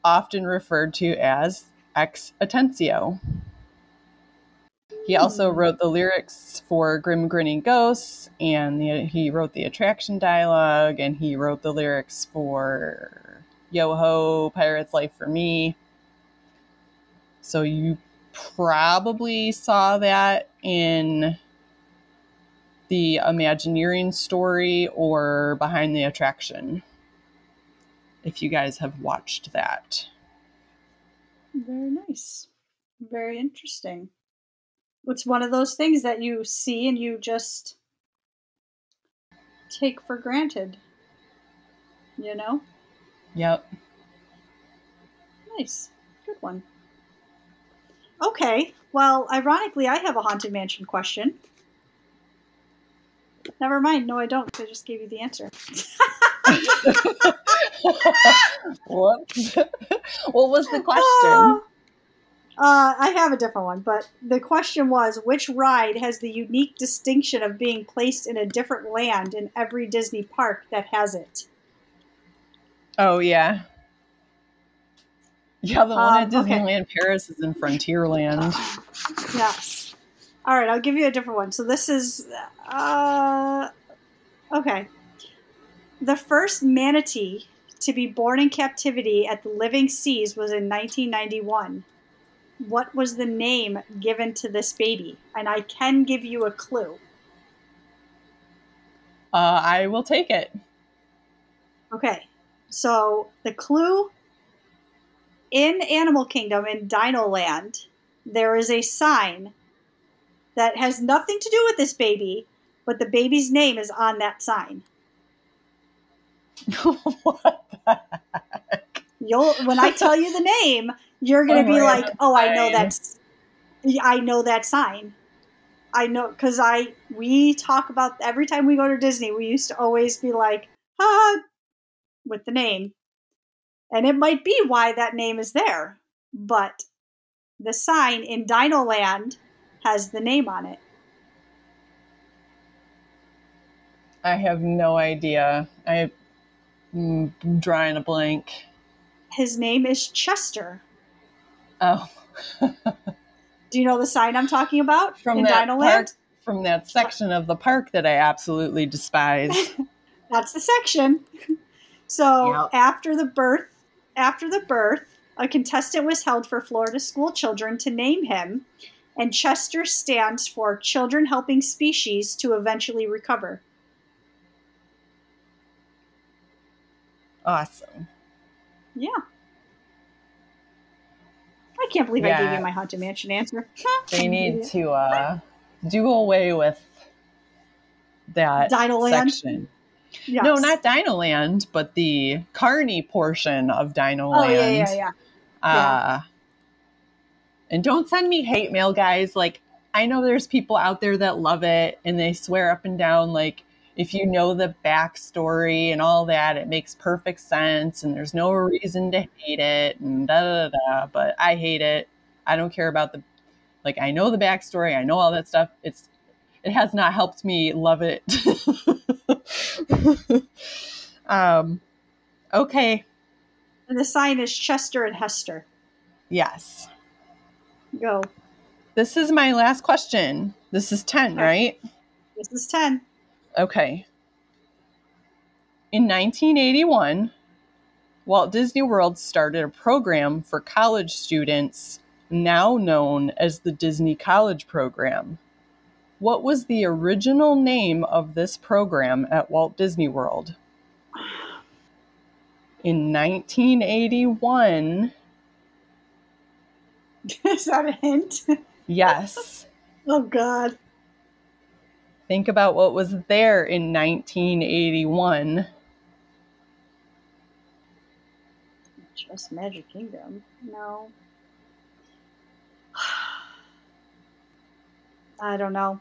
often referred to as X Atencio. He also hmm. wrote the lyrics for Grim Grinning Ghosts, and the, he wrote the attraction dialogue, and he wrote the lyrics for Yo Ho, Pirate's Life for Me. So you probably saw that in the Imagineering story or Behind the Attraction. If you guys have watched that. Very nice. Very interesting. It's one of those things that you see and you just take for granted. You know? Yep. Nice. Good one. Okay. Well, ironically, I have a Haunted Mansion question. Never mind. No, I don't. I just gave you the answer. *laughs* Whoops. *laughs* what was the question? Oh. Uh, I have a different one, but the question was which ride has the unique distinction of being placed in a different land in every Disney park that has it? Oh yeah. Yeah, the one at Um, okay. Disneyland Paris is in Frontierland. Yes. All right, I'll give you a different one. So this is uh okay. The first manatee to be born in captivity at the Living Seas was in 1991. What was the name given to this baby? And I can give you a clue. Uh, I will take it. Okay. So the clue in Animal Kingdom in Dino Land, there is a sign that has nothing to do with this baby, but the baby's name is on that sign. *laughs* what the heck? You'll when I tell you the name, you're gonna be Alright, like, "Oh, I know that's, I know that sign." I know because I we talk about every time we go to Disney, we used to always be like, "Ah," with the name, and it might be why that name is there, but the sign in Dino Land has the name on it. I have no idea. I, mm, I'm drawing a blank. His name is Chester. Oh, *laughs* Do you know the sign I'm talking about From in that Dino park? From that section of the park that I absolutely despise. *laughs* That's the section. *laughs* So Yep. after the birth, after the birth, a contestant was held for Florida school children to name him, and Chester stands for Children Helping Species to Eventually Recover. awesome. Yeah. I can't believe I gave you my Haunted Mansion answer. *laughs* They need *laughs* to uh, do away with that Dino section. Yes. No, not Dino Land, but the Carney portion of Dino Oh yeah, yeah, yeah. Uh, and don't send me hate mail, guys. Like, I know there's people out there that love it and they swear up and down, like, if you know the backstory and all that, it makes perfect sense and there's no reason to hate it and da da da. da. But I hate it. I don't care about the, like, I know the backstory, I know all that stuff. It's, it has not helped me love it. *laughs* *laughs* um, okay. And the sign is Chester and Hester. Yes. Go. This is my last question. This is 10, Okay. right? This is ten. Okay. In 1981, Walt Disney World started a program for college students now known as the Disney College Program. What was the original name of this program at Walt Disney World? In 1981, *laughs* is that a hint? yes. *laughs* oh God. Think about what was there in 1981. Just Magic Kingdom. No. *sighs* I don't know.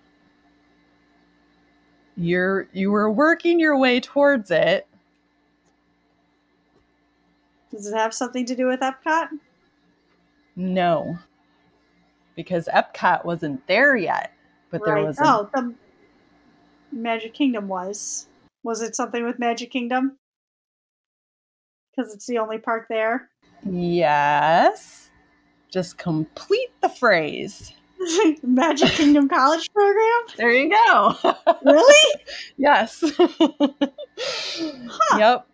You're you were working your way towards it. Does it have something to do with Epcot? No. Because Epcot wasn't there yet. But there right. was Oh, the Magic Kingdom was. Was it something with Magic Kingdom? Because it's the only park there. Yes. Just complete the phrase. *laughs* Magic Kingdom College Program? There you go. *laughs* Really? yes. Yep.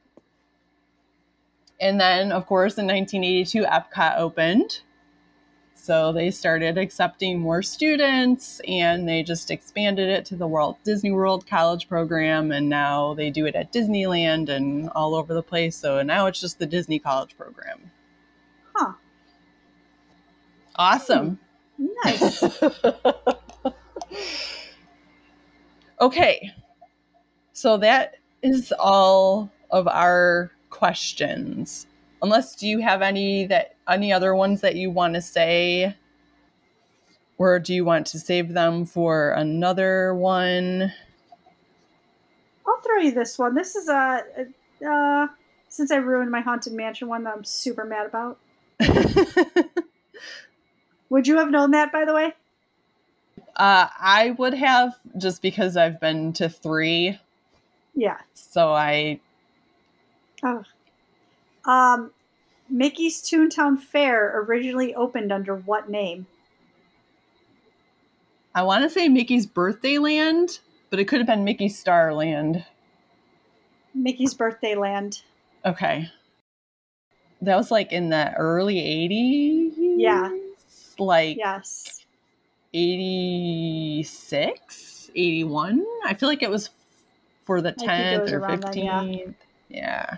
And then, of course, in 1982, Epcot opened. So they started accepting more students and they just expanded it to the Walt Disney World College program. And now they do it at Disneyland and all over the place. So now it's just the Disney College program. Huh. Awesome. Nice. *laughs* okay. So that is all of our questions. Unless do you have any that any other ones that you want to say or do you want to save them for another one? I'll throw you this one. This is a, a uh, since I ruined my haunted mansion one that I'm super mad about. *laughs* Would you have known that, by the way? Uh, I would have just because I've been to three. Yeah. So I. Oh. Um, Mickey's Toontown Fair originally opened under what name? I want to say Mickey's Birthday Land, but it could have been Mickey's Star Land. Mickey's Birthday Land. Okay. That was like in the early 80s? Yeah. Like Yes. 86, 81. I feel like it was for the think it 10th was or around then, yeah. 15th. yeah.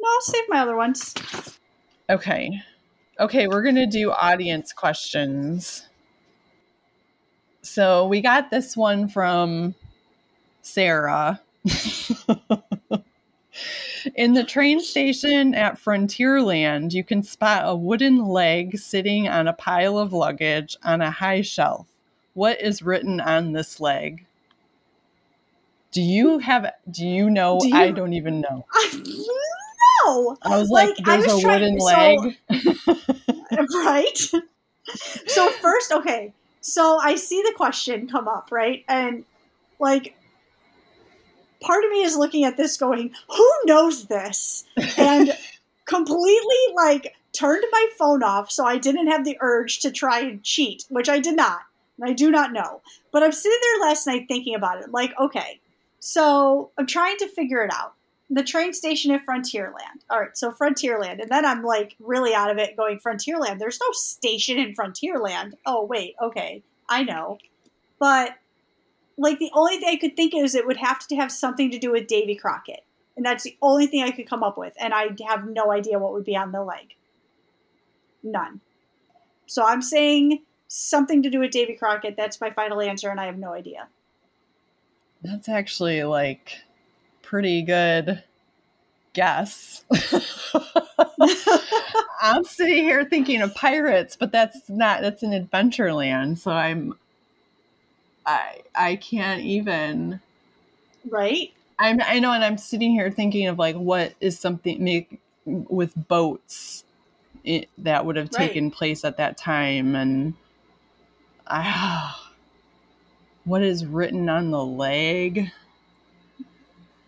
No, I'll save my other ones. Okay. Okay, we're to do audience questions. So we got this one from Sarah. *laughs* In the train station at Frontierland, you can spot a wooden leg sitting on a pile of luggage on a high shelf. What is written on this leg? Do you have do you know? Do you- I don't even know. no. I was like, Like, I there's was a wooden trying- leg. *laughs* right? so first, okay. So I see the question come up, right? And like part of me is looking at this going, who knows this? And *laughs* completely like turned my phone off so I didn't have the urge to try and cheat, which I did not. And I do not know. But I'm sitting there last night thinking about it. Like, okay, so I'm trying to figure it out. The train station at Frontierland. All right, so Frontierland. And then I'm like really out of it going, Frontierland. There's no station in Frontierland. Oh, wait, okay. I know. But like the only thing I could think is it would have to have something to do with Davy Crockett. And that's the only thing I could come up with. And I have no idea what would be on the leg. None. So I'm saying something to do with Davy Crockett. That's my final answer, and I have no idea. That's actually like pretty good guess. *laughs* I'm sitting here thinking of pirates, but that's not that's an Adventureland, so I'm I I can't even right? I'm I know and I'm sitting here thinking of like what is something make with boats it, that would have Right. taken place at that time and I *sighs* what is written on the leg?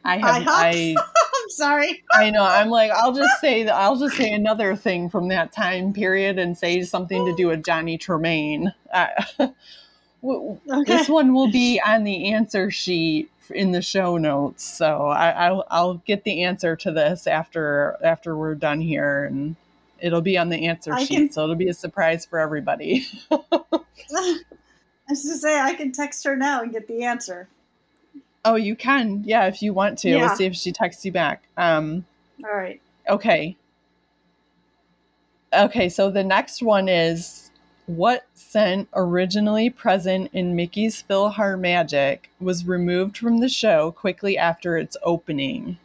I have I- I *laughs* I'm sorry. I know. I'm like, I'll just say that. I'll just say another thing from that time period and say something to do with Johnny Tremain. W- *laughs* Okay. This one will be on the answer sheet in the show notes, so I, I'll, I'll get the answer to this after after we're done here, and it'll be on the answer I sheet, can- so it'll be a surprise for everybody. *laughs* I was to say I can text her now and get the answer. oh, you can, yeah, if you want to. Yeah. We'll see if she texts you back. Um, All right. Okay. Okay, so the next one is what scent originally present in Mickey's PhilharMagic was removed from the show quickly after its opening?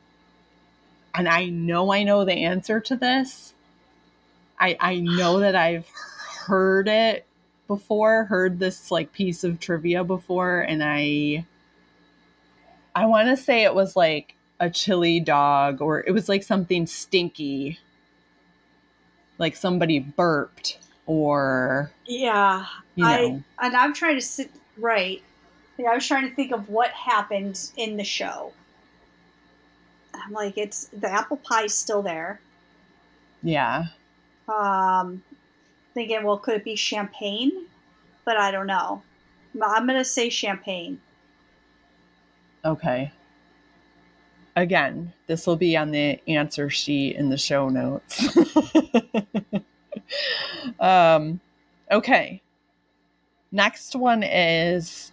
And I know I know the answer to this. I I know that I've heard it before, heard this like piece of trivia before, and I I want to say it was like a chili dog or it was like something stinky like somebody burped or Yeah. you know I and I'm trying to sit right. Yeah, I was trying to think of what happened in the show. I'm like, it's the apple pie's still there. yeah Um, thinking, well, could it be champagne? But I don't know. I'm gonna say champagne. okay again this will be on the answer sheet in the show notes *laughs* *laughs* um okay next one is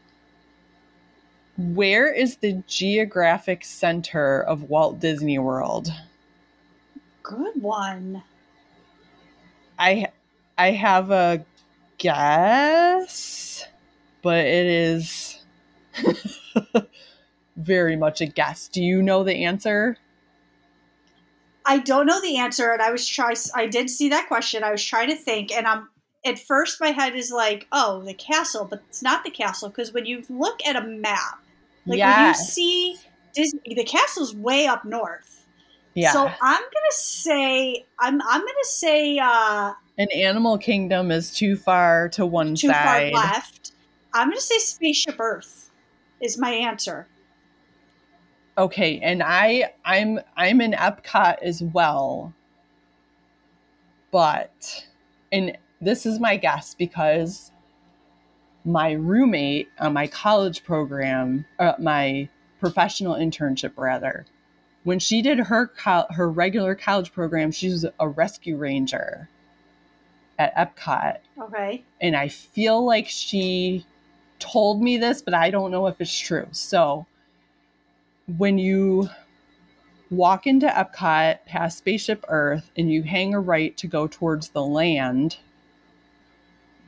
where is the geographic center of Walt Disney World? Good one. I I have a guess, but it is *laughs* very much a guess. Do you know the answer? I don't know the answer, and I was try. I did see that question. I was trying to think, and I'm at first my head is like, oh, the castle, but it's not the castle because when you look at a map, Like when you see Disney, the castle's way up north. yeah. So I'm gonna say I'm I'm gonna say uh, An animal kingdom is too far to one too side. far left. I'm gonna say Spaceship Earth is my answer. Okay, and I I'm I'm in Epcot as well. But and this is my guess because my roommate on my college program, uh, my professional internship rather, when she did her col- her regular college program, she was a rescue ranger at Epcot Okay. and I feel like she told me this, but I don't know if it's true. So when you walk into Epcot past Spaceship Earth and you hang a right to go towards the land,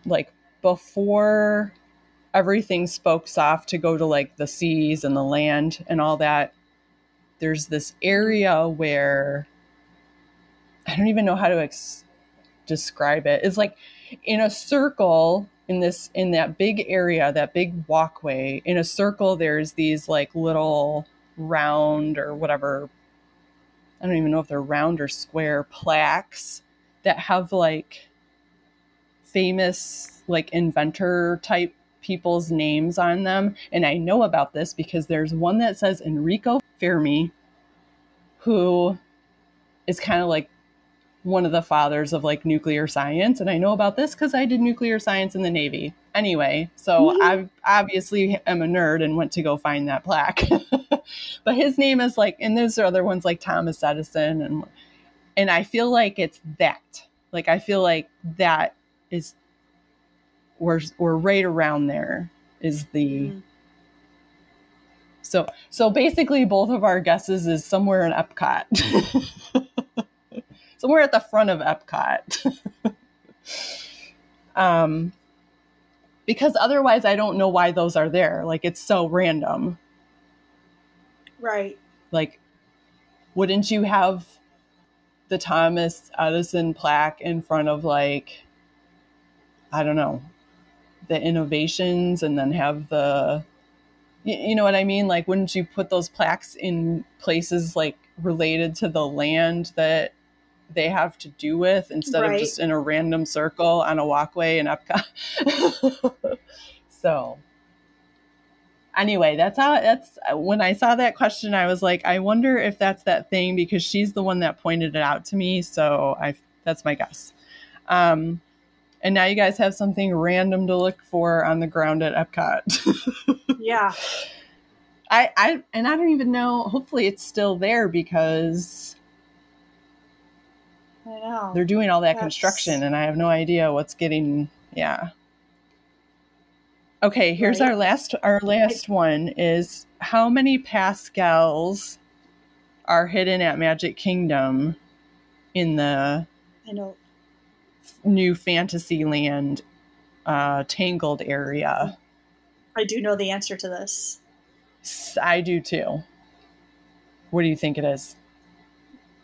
like before everything spokes off to go to like the seas and the land and all that, there's this area where I don't even know how to ex- describe it. It's like in a circle in this in that big area, that big walkway, in a circle there's these like little round or whatever I don't even know if they're round or square plaques that have like famous like inventor type people's names on them. And I know about this because there's one that says Enrico Fermi who is kind of like one of the fathers of like nuclear science. And i know about this because i did nuclear science in the navy anyway so Mhm. i obviously am a nerd and went to go find that plaque *laughs* but his name is like and there's other ones like thomas edison and and i feel like it's that like i feel like that is we're, we're right around there is the Mm. so so basically both of our guesses is somewhere in epcot *laughs* somewhere at the front of epcot *laughs* um because otherwise i don't know why those are there. Like it's so random. Right. like wouldn't you have the thomas edison plaque in front of like i don't know the innovations and then have the you, you know what i mean? Like wouldn't you put those plaques in places like related to the land that they have to do with instead Right. of just in a random circle on a walkway in epcot *laughs* so anyway that's how that's when i saw that question i was like i wonder if that's that thing because she's the one that pointed it out to me so i that's my guess um and now you guys have something random to look for on the ground at epcot *laughs* Yeah. I, I and I don't even know. Hopefully, it's still there because I know. they're doing all that That's- construction, and I have no idea what's getting. Yeah. Okay, here's Right. our last. Our last one is how many pascals are hidden at Magic Kingdom in the I know. new Fantasyland uh, Tangled area? I do know the answer to this. I do too. What do you think it is?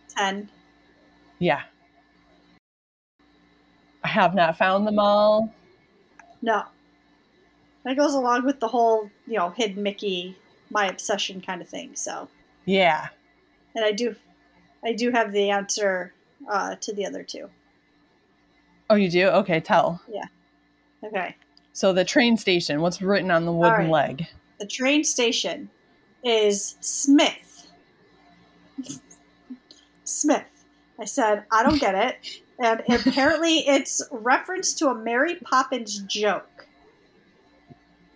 Ten. Yeah. I have not found them all. No. That goes along with the whole, you know, hidden Mickey, my obsession kind of thing. So, Yeah. and I do, I do have the answer uh, to the other two. Oh, you do? Okay, tell. Yeah. Okay. So the train station, what's written on the wooden right. leg? The train station is Smith. *laughs* Smith. I said, I don't get it. And apparently it's reference to a Mary Poppins joke.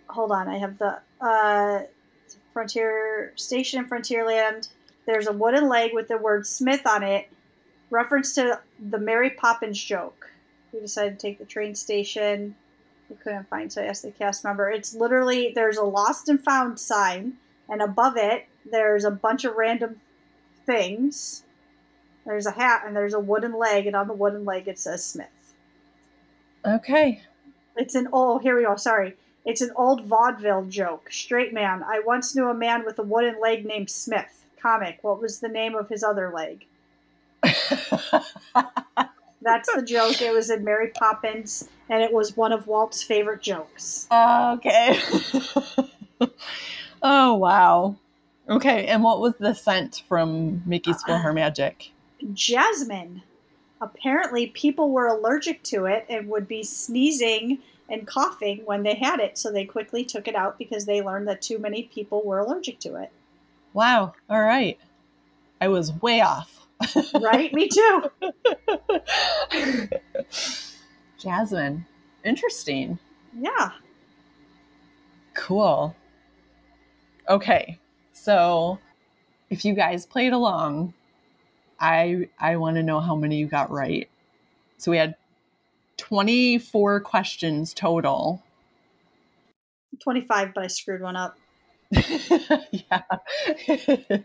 Hold on, I have the uh, Frontier Station in Frontierland. There's a wooden leg with the word Smith on it, reference to the Mary Poppins joke. We decided to take the train station. We couldn't find, so I asked the cast member. It's literally there's a lost and found sign, and above it there's a bunch of random things. There's a hat and there's a wooden leg, and on the wooden leg it says Smith. Okay. It's an oh here we go. Sorry, it's an old vaudeville joke. Straight man. I once knew a man with a wooden leg named Smith. Comic. What was the name of his other leg? *laughs* That's the joke. It was in Mary Poppins, and it was one of Walt's favorite jokes. okay. *laughs* Oh wow. Okay, and what was the scent from Mickey's Uh, PhilharMagic? Jasmine. Apparently, people were allergic to it and would be sneezing and coughing when they had it, so they quickly took it out because they learned that too many people were allergic to it. Wow. All right. I was way off. *laughs* Right? Me too. Jasmine. Interesting. Yeah. Cool. Okay. So if you guys played along, I I want to know how many you got right. So we had 24 questions total. 25, but I screwed one up. *laughs* yeah. *laughs*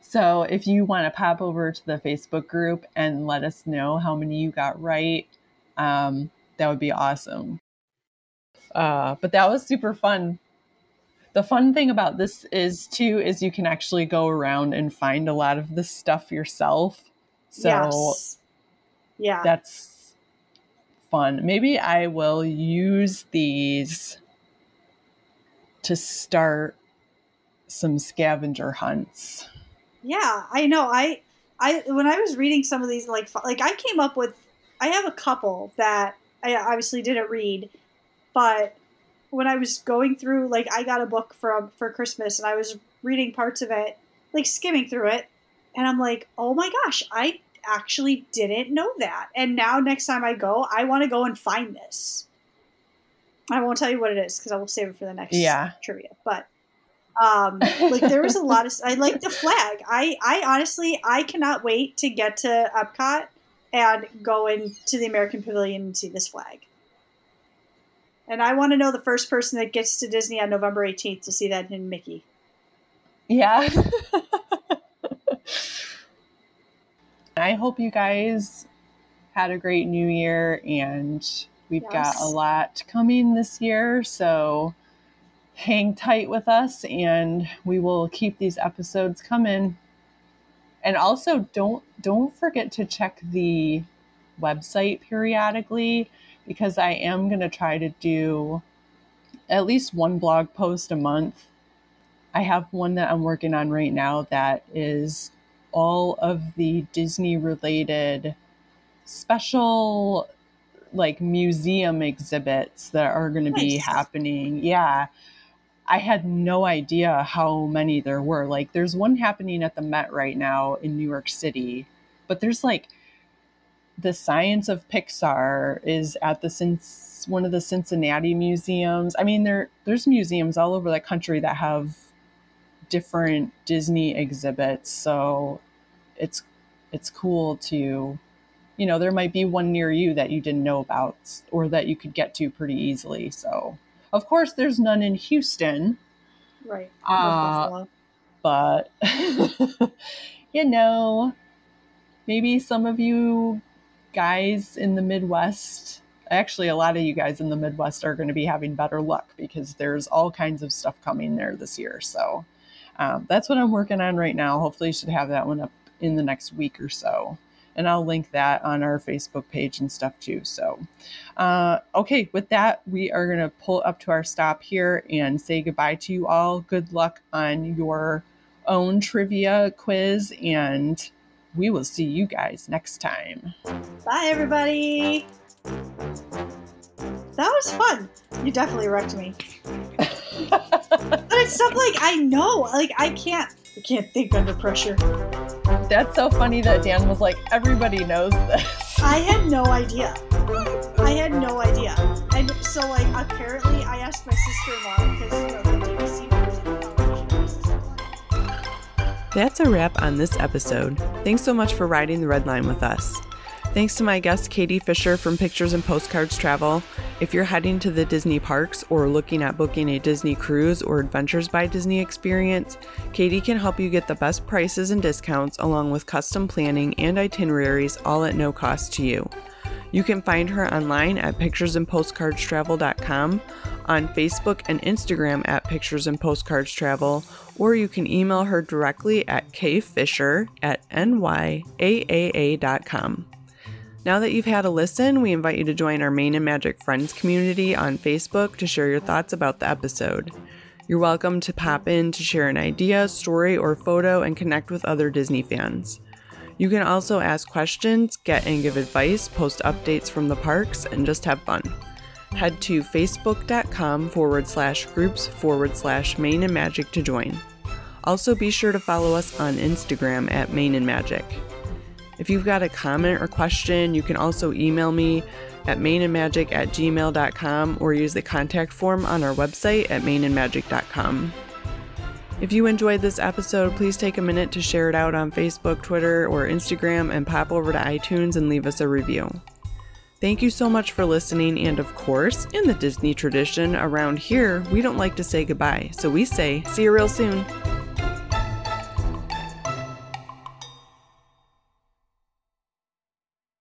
so if you want to pop over to the Facebook group and let us know how many you got right, um, that would be awesome. Uh, but that was super fun. The fun thing about this is too is you can actually go around and find a lot of this stuff yourself. So yes. Yeah. that's fun. Maybe I will use these to start some scavenger hunts. Yeah, I know. I I when I was reading some of these like like I came up with I have a couple that I obviously didn't read, but when I was going through like I got a book from for Christmas and I was reading parts of it, like skimming through it, and I'm like, "Oh my gosh, I actually didn't know that." And now next time I go, I want to go and find this. I won't tell you what it is because I will save it for the next Yeah. trivia. But um, like there was a lot of I like the flag. I I honestly I cannot wait to get to Epcot and go into the American Pavilion and see this flag. And I want to know the first person that gets to Disney on November 18th to see that in Mickey. Yeah. *laughs* *laughs* I hope you guys had a great new year and we've got a lot coming this year. So hang tight with us and we will keep these episodes coming. And also don't don't forget to check the website periodically because I am going to try to do at least one blog post a month I have one that I'm working on right now that is all of the Disney related special like museum exhibits that are going to be happening. Yeah. I had no idea how many there were. Like there's one happening at the Met right now in New York City, but there's like the science of Pixar is at the Cin- one of the Cincinnati museums. I mean, there there's museums all over the country that have different Disney exhibits, so it's it's cool to you know, there might be one near you that you didn't know about or that you could get to pretty easily. So, of course, there's none in Houston, Right. Uh, but *laughs* you know, maybe some of you guys in the Midwest, actually, a lot of you guys in the Midwest are going to be having better luck because there's all kinds of stuff coming there this year. So um, that's what I'm working on right now. Hopefully, you should have that one up in the next week or so. And I'll link that on our Facebook page and stuff too. So, uh, okay, with that, we are going to pull up to our stop here and say goodbye to you all. Good luck on your own trivia quiz, and we will see you guys next time. Bye, everybody. That was fun. You definitely wrecked me. But it's stuff like I know. Like I can't. I can't think under pressure. That's so funny that Dan was like, everybody knows this. I had no idea. I had no idea. And so, like, apparently, I asked my sister-in-law because you know That's a wrap on this episode. Thanks so much for riding the red line with us. Thanks to my guest Katie Fisher from Pictures and Postcards Travel. If you're heading to the Disney parks or looking at booking a Disney cruise or Adventures by Disney experience, Katie can help you get the best prices and discounts along with custom planning and itineraries all at no cost to you. You can find her online at picturesandpostcardstravel.com, on Facebook and Instagram at Pictures and Postcards Travel, or you can email her directly at kfisher at nyaaa.com. Now that you've had a listen, we invite you to join our Main and Magic Friends community on Facebook to share your thoughts about the episode. You're welcome to pop in to share an idea, story, or photo and connect with other Disney fans. You can also ask questions, get and give advice, post updates from the parks, and just have fun. Head to facebook.com forward slash groups forward slash Main and Magic to join. Also, be sure to follow us on Instagram at Main and Magic. If you've got a comment or question, you can also email me at mainandmagic at gmail.com or use the contact form on our website at mainandmagic.com. If you enjoyed this episode, please take a minute to share it out on Facebook, Twitter, or Instagram and pop over to iTunes and leave us a review. Thank you so much for listening, and of course, in the Disney tradition, around here, we don't like to say goodbye, so we say, see you real soon.